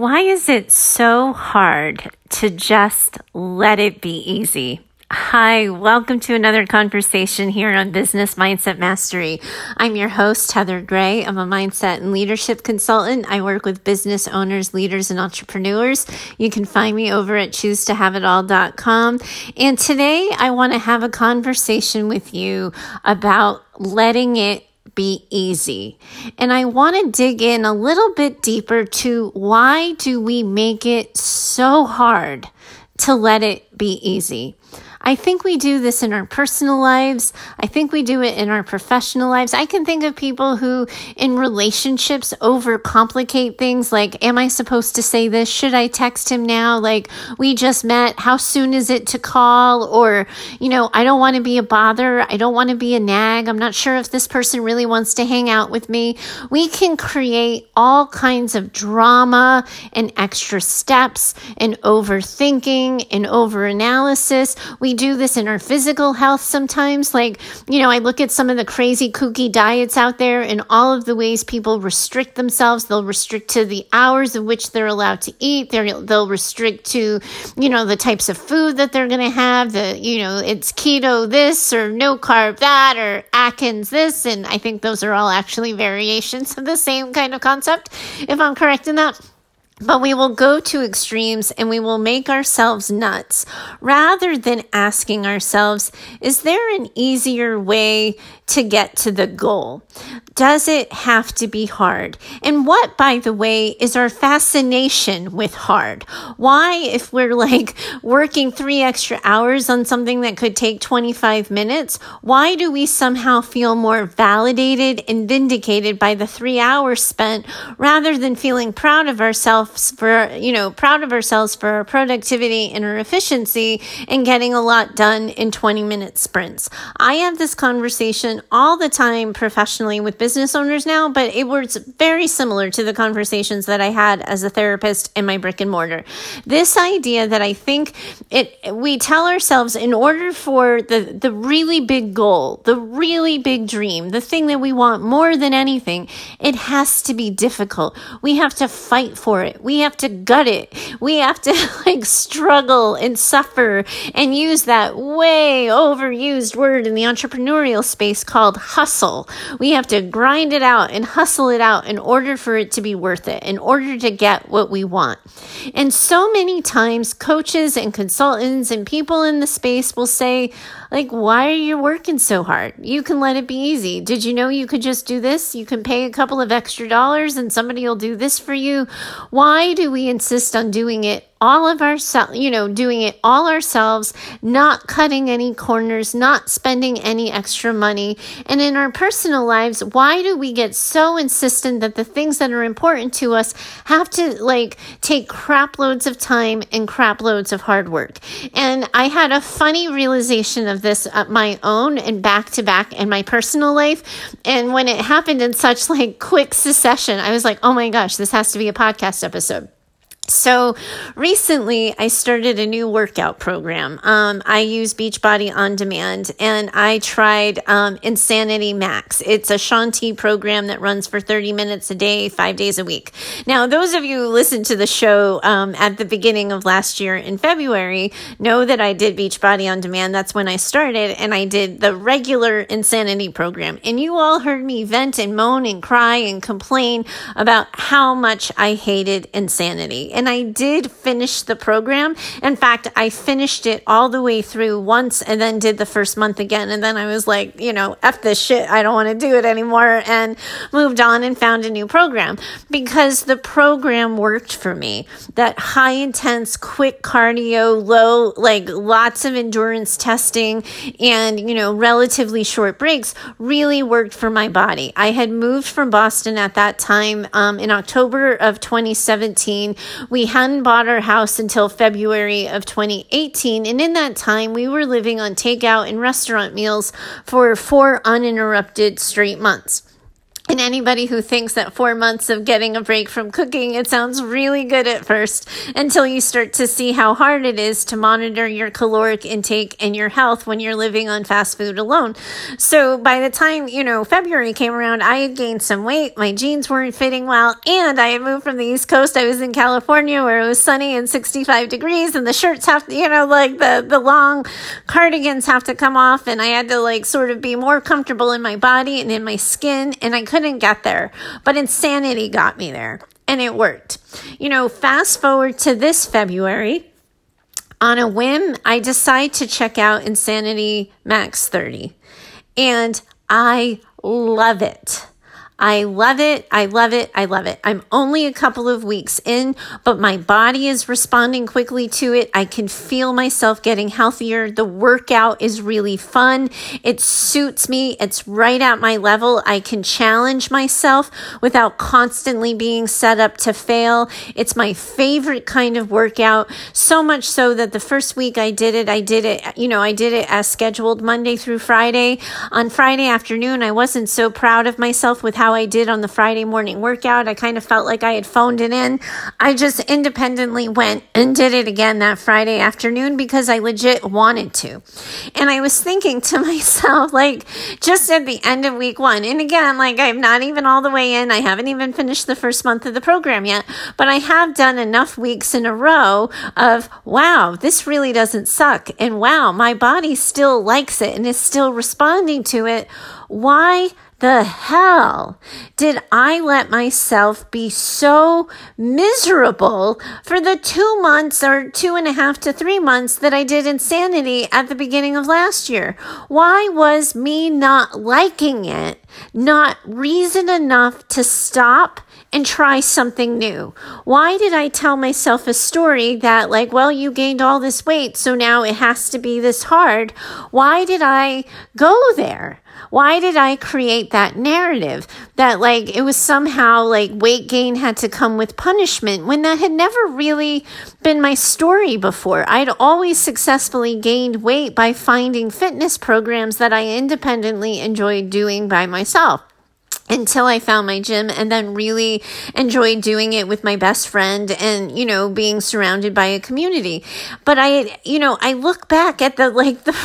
Why is it so hard to just let it be easy? Hi, welcome to another conversation here on Business Mindset Mastery. I'm your host, Heather Gray. I'm a mindset and leadership consultant. I work with business owners, leaders, and entrepreneurs. You can find me over at choosetohaveitall.com. And today I want to have a conversation with you about letting it be easy. And I want to dig in a little bit deeper to why do we make it so hard to let it be easy? I think we do this in our personal lives. I think we do it in our professional lives. I can think of people who, in relationships, overcomplicate things like, Am I supposed to say this? Should I text him now? Like, we just met. How soon is it to call? Or, you know, I don't want to be a bother. I don't want to be a nag. I'm not sure if this person really wants to hang out with me. We can create all kinds of drama and extra steps and overthinking and overanalysis. We do this in our physical health sometimes. Like, you know, I look at some of the crazy kooky diets out there and all of the ways people restrict themselves. They'll restrict to the hours of which they're allowed to eat. They're, they'll restrict to, you know, the types of food that they're going to have. The, you know, it's keto this or no carb that or Atkins this. And I think those are all actually variations of the same kind of concept, if I'm correct in that. But we will go to extremes and we will make ourselves nuts. Rather than asking ourselves, is there an easier way to get to the goal? Does it have to be hard? And what, by the way, is our fascination with hard? Why, if we're like working three extra hours on something that could take 25 minutes, why do we somehow feel more validated and vindicated by the three hours spent rather than feeling proud of ourselves for, you know, proud of ourselves for our productivity and our efficiency and getting a lot done in 20 minute sprints? I have this conversation all the time professionally with business owners now, but it was very similar to the conversations that I had as a therapist in my brick and mortar. This idea that I think it we tell ourselves in order for the the really big goal, the really big dream, the thing that we want more than anything, it has to be difficult. We have to fight for it. We have to gut it. We have to like struggle and suffer and use that way overused word in the entrepreneurial space called hustle. We have to grind it out and hustle it out in order for it to be worth it, in order to get what we want. And so many times, coaches and consultants and people in the space will say, like, why are you working so hard? You can let it be easy. Did you know you could just do this? You can pay a couple of extra dollars and somebody will do this for you. Why do we insist on doing it all of ourselves, you know, doing it all ourselves, not cutting any corners, not spending any extra money. And in our personal lives, why do we get so insistent that the things that are important to us have to like take crap loads of time and crap loads of hard work? And I had a funny realization of this at my own and back to back in my personal life. And when it happened in such like quick succession, I was like, oh my gosh, this has to be a podcast episode. So recently, I started a new workout program. Um, I use Beachbody on demand, and I tried um, Insanity Max. It's a Shaun T program that runs for 30 minutes a day, five days a week. Now, those of you who listened to the show um, at the beginning of last year in February know that I did Beachbody on demand. That's when I started, and I did the regular Insanity program. And you all heard me vent and moan and cry and complain about how much I hated Insanity and I did finish the program. In fact, I finished it all the way through once and then did the first month again. And then I was like, you know, F this shit. I don't want to do it anymore and moved on and found a new program because the program worked for me. That high intense, quick cardio, low, like lots of endurance testing and, you know, relatively short breaks really worked for my body. I had moved from Boston at that time um, in October of 2017 we hadn't bought our house until February of 2018. And in that time, we were living on takeout and restaurant meals for four uninterrupted straight months. And anybody who thinks that four months of getting a break from cooking, it sounds really good at first until you start to see how hard it is to monitor your caloric intake and your health when you're living on fast food alone. So by the time, you know, February came around, I had gained some weight. My jeans weren't fitting well. And I had moved from the East Coast. I was in California where it was sunny and 65 degrees and the shirts have to, you know, like the, the long cardigans have to come off. And I had to like sort of be more comfortable in my body and in my skin. And I couldn't couldn't get there, but insanity got me there and it worked. You know, fast forward to this February. On a whim, I decide to check out Insanity Max 30 and I love it. I love it. I love it. I love it. I'm only a couple of weeks in, but my body is responding quickly to it. I can feel myself getting healthier. The workout is really fun. It suits me. It's right at my level. I can challenge myself without constantly being set up to fail. It's my favorite kind of workout. So much so that the first week I did it, I did it, you know, I did it as scheduled Monday through Friday. On Friday afternoon, I wasn't so proud of myself with how how I did on the Friday morning workout. I kind of felt like I had phoned it in. I just independently went and did it again that Friday afternoon because I legit wanted to. And I was thinking to myself, like, just at the end of week one, and again, like, I'm not even all the way in. I haven't even finished the first month of the program yet, but I have done enough weeks in a row of, wow, this really doesn't suck. And wow, my body still likes it and is still responding to it. Why the hell did I let myself be so miserable for the two months or two and a half to three months that I did insanity at the beginning of last year? Why was me not liking it not reason enough to stop and try something new? Why did I tell myself a story that, like, well, you gained all this weight, so now it has to be this hard? Why did I go there? Why did I create that narrative that like it was somehow like weight gain had to come with punishment when that had never really been my story before? I'd always successfully gained weight by finding fitness programs that I independently enjoyed doing by myself until I found my gym and then really enjoyed doing it with my best friend and, you know, being surrounded by a community. But I, you know, I look back at the, like, the,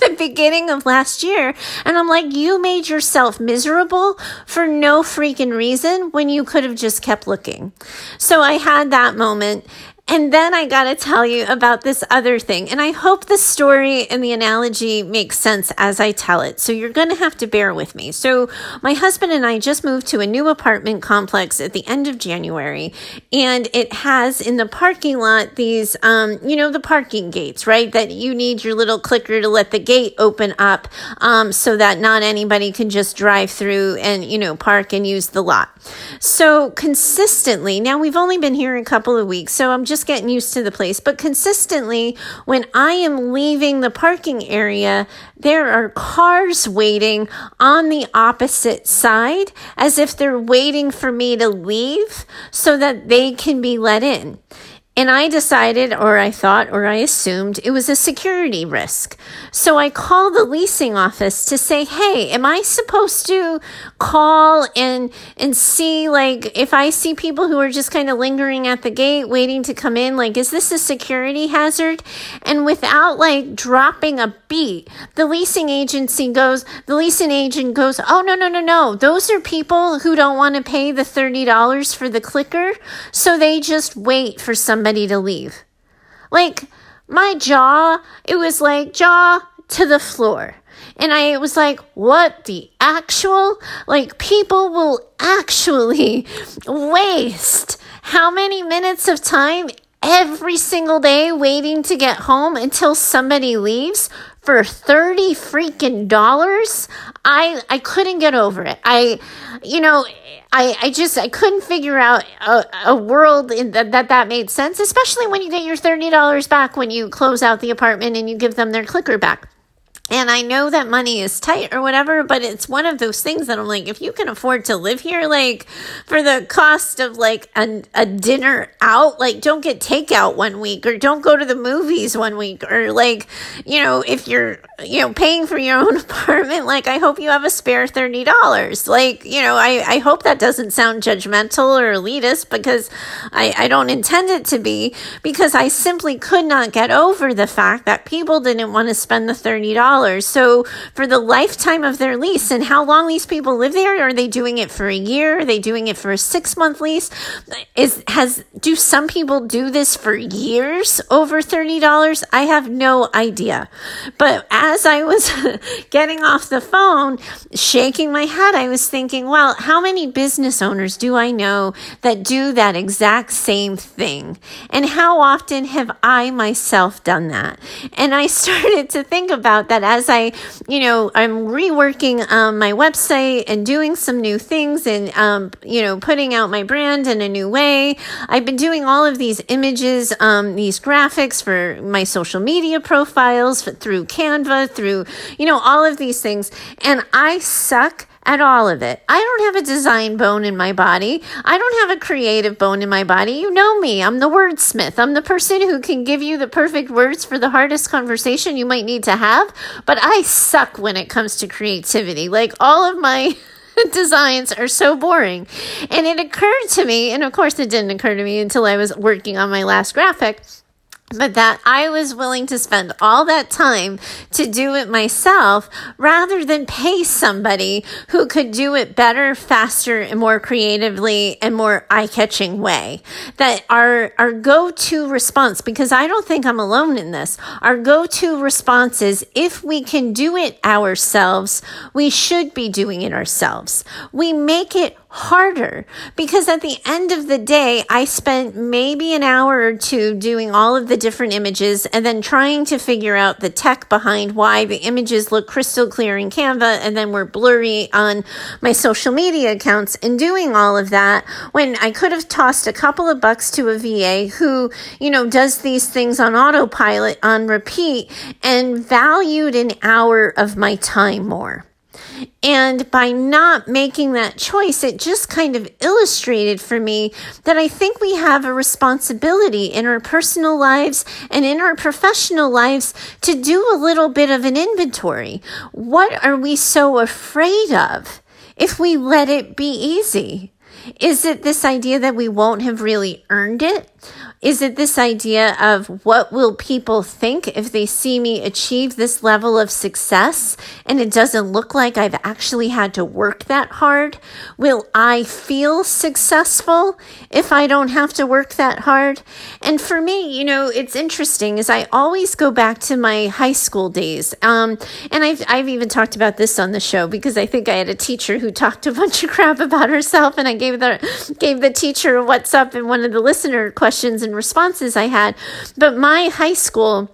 the beginning of last year. And I'm like, you made yourself miserable for no freaking reason when you could have just kept looking. So I had that moment and then I got to tell you about this other thing. And I hope the story and the analogy makes sense as I tell it. So you're going to have to bear with me. So my husband and I just moved to a new apartment complex at the end of January. And it has in the parking lot these, um, you know, the parking gates, right? That you need your little clicker to let the gate open up um, so that not anybody can just drive through and, you know, park and use the lot. So consistently, now we've only been here a couple of weeks. So I'm just just getting used to the place. But consistently, when I am leaving the parking area, there are cars waiting on the opposite side as if they're waiting for me to leave so that they can be let in. And I decided, or I thought, or I assumed it was a security risk. So I called the leasing office to say, hey, am I supposed to call and, and see, like, if I see people who are just kind of lingering at the gate waiting to come in, like, is this a security hazard? And without, like, dropping a beat, the leasing agency goes, the leasing agent goes, oh, no, no, no, no. Those are people who don't want to pay the $30 for the clicker. So they just wait for some somebody to leave. Like my jaw, it was like jaw to the floor. And I was like, what the actual? Like, people will actually waste how many minutes of time every single day waiting to get home until somebody leaves for 30 freaking dollars? I i couldn't get over it. I you know i i just i couldn't figure out a, a world in that, that that made sense especially when you get your $30 back when you close out the apartment and you give them their clicker back and I know that money is tight or whatever, but it's one of those things that I'm like, if you can afford to live here, like for the cost of like a, a dinner out, like don't get takeout one week or don't go to the movies one week or like, you know, if you're you know, paying for your own apartment, like, I hope you have a spare $30. Like, you know, I, I hope that doesn't sound judgmental or elitist because I, I don't intend it to be because I simply could not get over the fact that people didn't want to spend the $30. So for the lifetime of their lease and how long these people live there, are they doing it for a year? Are they doing it for a six month lease? Is, has, do some people do this for years over $30? I have no idea. But as I was getting off the phone, shaking my head, I was thinking, well, how many business owners do I know that do that exact same thing? And how often have I myself done that? And I started to think about that as I, you know, I'm reworking um, my website and doing some new things and, um, you know, putting out my brand in a new way. I've been doing all of these images, um, these graphics for my social media profiles through Canva, through, you know, all of these things. And I suck at all of it. I don't have a design bone in my body. I don't have a creative bone in my body. You know me. I'm the wordsmith. I'm the person who can give you the perfect words for the hardest conversation you might need to have. But I suck when it comes to creativity. Like all of my designs are so boring. And it occurred to me, and of course it didn't occur to me until I was working on my last graphic but that I was willing to spend all that time to do it myself rather than pay somebody who could do it better, faster, and more creatively and more eye-catching way. That our, our go-to response, because I don't think I'm alone in this, our go-to response is if we can do it ourselves, we should be doing it ourselves. We make it harder because at the end of the day, I spent maybe an hour or two doing all of the different images and then trying to figure out the tech behind why the images look crystal clear in Canva and then were blurry on my social media accounts and doing all of that when I could have tossed a couple of bucks to a VA who, you know, does these things on autopilot on repeat and valued an hour of my time more. And by not making that choice, it just kind of illustrated for me that I think we have a responsibility in our personal lives and in our professional lives to do a little bit of an inventory. What are we so afraid of if we let it be easy? Is it this idea that we won't have really earned it? Is it this idea of what will people think if they see me achieve this level of success and it doesn't look like I've actually had to work that hard? Will I feel successful if I don't have to work that hard? And for me, you know, it's interesting is I always go back to my high school days. Um, and I've, I've even talked about this on the show because I think I had a teacher who talked a bunch of crap about herself and I gave the, gave the teacher what's up in one of the listener questions and responses I had. But my high school,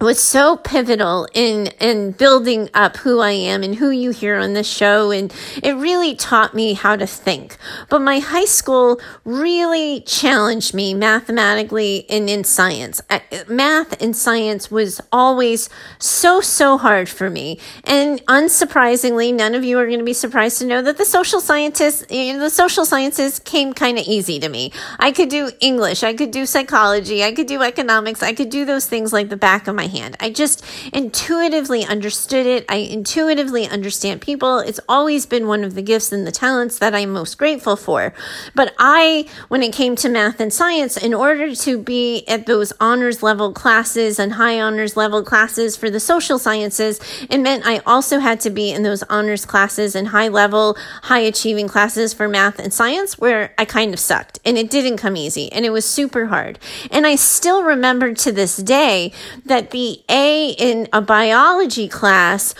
was so pivotal in in building up who I am and who you hear on this show and it really taught me how to think. But my high school really challenged me mathematically and in science. Math and science was always so so hard for me. And unsurprisingly, none of you are going to be surprised to know that the social scientists you know, the social sciences came kind of easy to me. I could do English, I could do psychology, I could do economics, I could do those things like the back of my hand. I just intuitively understood it. I intuitively understand people. It's always been one of the gifts and the talents that I'm most grateful for. But I, when it came to math and science, in order to be at those honors level classes and high honors level classes for the social sciences, it meant I also had to be in those honors classes and high level, high achieving classes for math and science where I kind of sucked and it didn't come easy and it was super hard. And I still remember to this day that the A in a biology class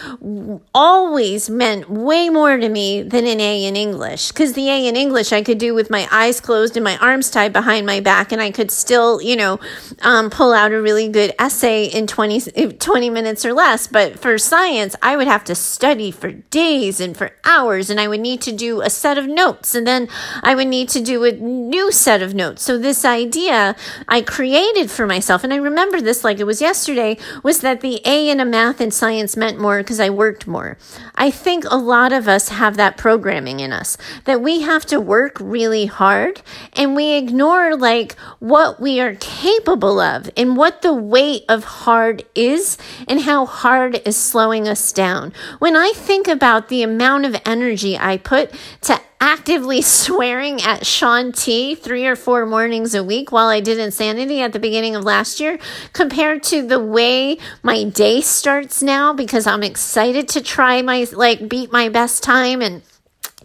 always meant way more to me than an A in English. Because the A in English I could do with my eyes closed and my arms tied behind my back, and I could still, you know, um, pull out a really good essay in 20, 20 minutes or less. But for science, I would have to study for days and for hours, and I would need to do a set of notes, and then I would need to do a new set of notes. So, this idea I created for myself, and I remember this like it was yesterday was that the A in a math and science meant more because I worked more. I think a lot of us have that programming in us that we have to work really hard and we ignore like what we are capable of and what the weight of hard is and how hard is slowing us down. When I think about the amount of energy I put to actively swearing at Shaun T three or four mornings a week while I did Insanity at the beginning of last year, compared to the way my day starts now because I'm excited to try my, like, beat my best time and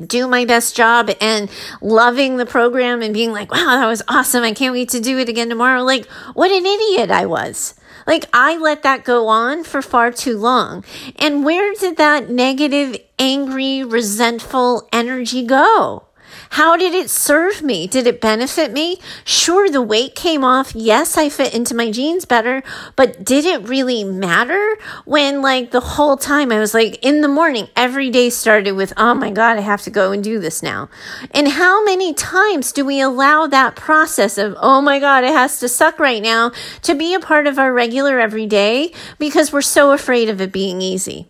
do my best job and loving the program and being like, wow, that was awesome. I can't wait to do it again tomorrow. Like, what an idiot I was. Like, I let that go on for far too long. And where did that negative, angry, resentful energy go? How did it serve me? Did it benefit me? Sure, the weight came off. Yes, I fit into my jeans better, but did it really matter when, like, the whole time I was like, in the morning, every day started with, oh my God, I have to go and do this now. And how many times do we allow that process of, oh my God, it has to suck right now to be a part of our regular everyday because we're so afraid of it being easy?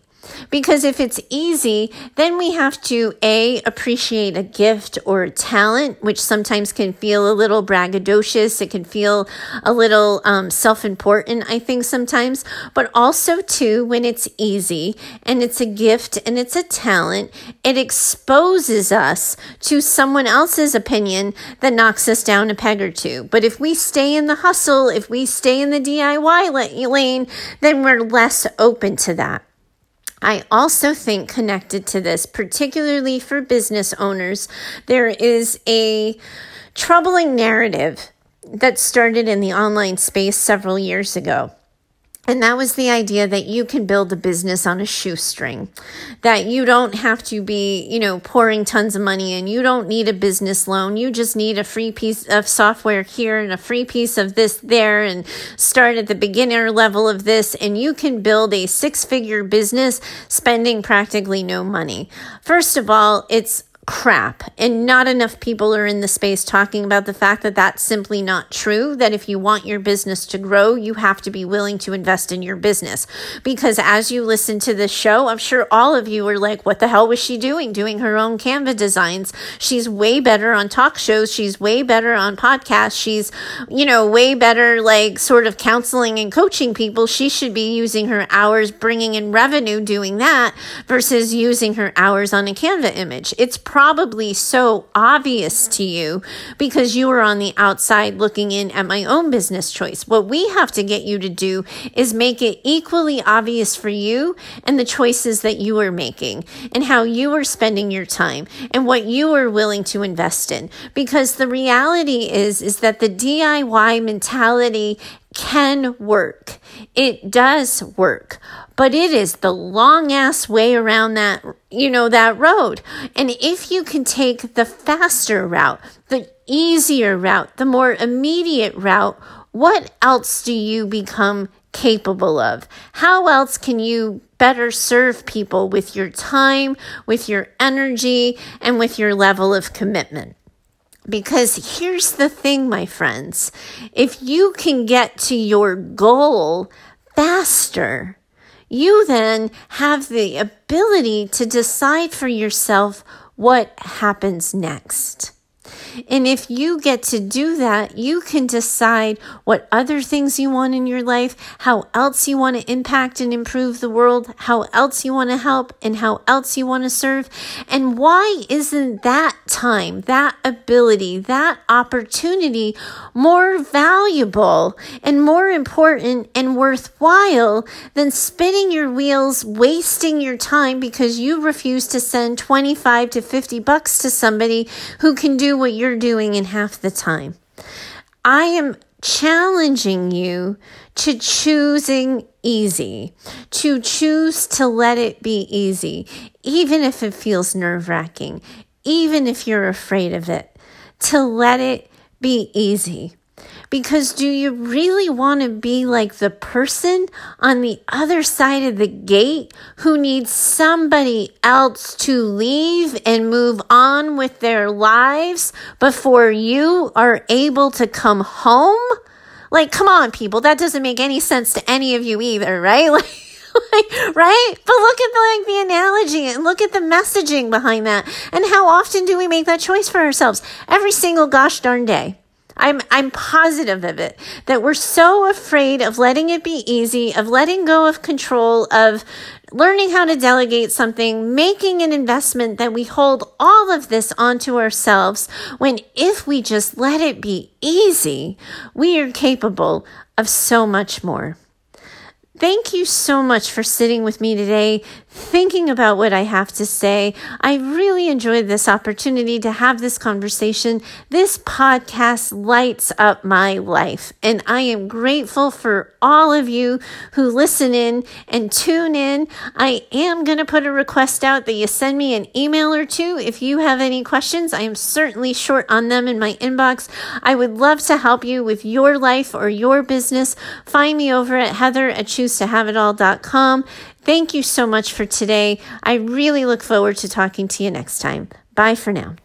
Because if it's easy, then we have to A, appreciate a gift or a talent, which sometimes can feel a little braggadocious. It can feel a little um, self important, I think, sometimes. But also, too, when it's easy and it's a gift and it's a talent, it exposes us to someone else's opinion that knocks us down a peg or two. But if we stay in the hustle, if we stay in the DIY lane, then we're less open to that. I also think connected to this, particularly for business owners, there is a troubling narrative that started in the online space several years ago. And that was the idea that you can build a business on a shoestring, that you don't have to be, you know, pouring tons of money in. You don't need a business loan. You just need a free piece of software here and a free piece of this there and start at the beginner level of this. And you can build a six figure business spending practically no money. First of all, it's crap. And not enough people are in the space talking about the fact that that's simply not true. That if you want your business to grow, you have to be willing to invest in your business. Because as you listen to this show, I'm sure all of you are like, what the hell was she doing? Doing her own Canva designs. She's way better on talk shows. She's way better on podcasts. She's, you know, way better, like sort of counseling and coaching people. She should be using her hours bringing in revenue doing that versus using her hours on a Canva image. It's probably so obvious to you because you were on the outside looking in at my own business choice. What we have to get you to do is make it equally obvious for you and the choices that you are making and how you are spending your time and what you are willing to invest in. Because the reality is, is that the DIY mentality can work. It does work, but it is the long ass way around that, you know, that road. And if you can take the faster route, the easier route, the more immediate route, what else do you become capable of? How else can you better serve people with your time, with your energy, and with your level of commitment? Because here's the thing, my friends if you can get to your goal faster, you then have the ability to decide for yourself what happens next. And if you get to do that, you can decide what other things you want in your life, how else you want to impact and improve the world, how else you want to help, and how else you want to serve. And why isn't that time, that ability, that opportunity more valuable and more important and worthwhile than spinning your wheels, wasting your time because you refuse to send 25 to 50 bucks to somebody who can do what you're doing in half the time. I am challenging you to choosing easy, to choose to let it be easy, even if it feels nerve wracking, even if you're afraid of it, to let it be easy. Because do you really want to be like the person on the other side of the gate who needs somebody else to leave and move on with their lives before you are able to come home? Like, come on, people. That doesn't make any sense to any of you either, right? Like, right? But look at the, like the analogy and look at the messaging behind that. And how often do we make that choice for ourselves? Every single gosh darn day. I'm I'm positive of it that we're so afraid of letting it be easy, of letting go of control, of learning how to delegate something, making an investment that we hold all of this onto ourselves when if we just let it be easy, we are capable of so much more. Thank you so much for sitting with me today, thinking about what I have to say. I really enjoyed this opportunity to have this conversation. This podcast lights up my life, and I am grateful for all of you who listen in and tune in. I am going to put a request out that you send me an email or two if you have any questions. I am certainly short on them in my inbox. I would love to help you with your life or your business. Find me over at Heather at choosetohaveitall.com. Thank you so much for today. I really look forward to talking to you next time. Bye for now.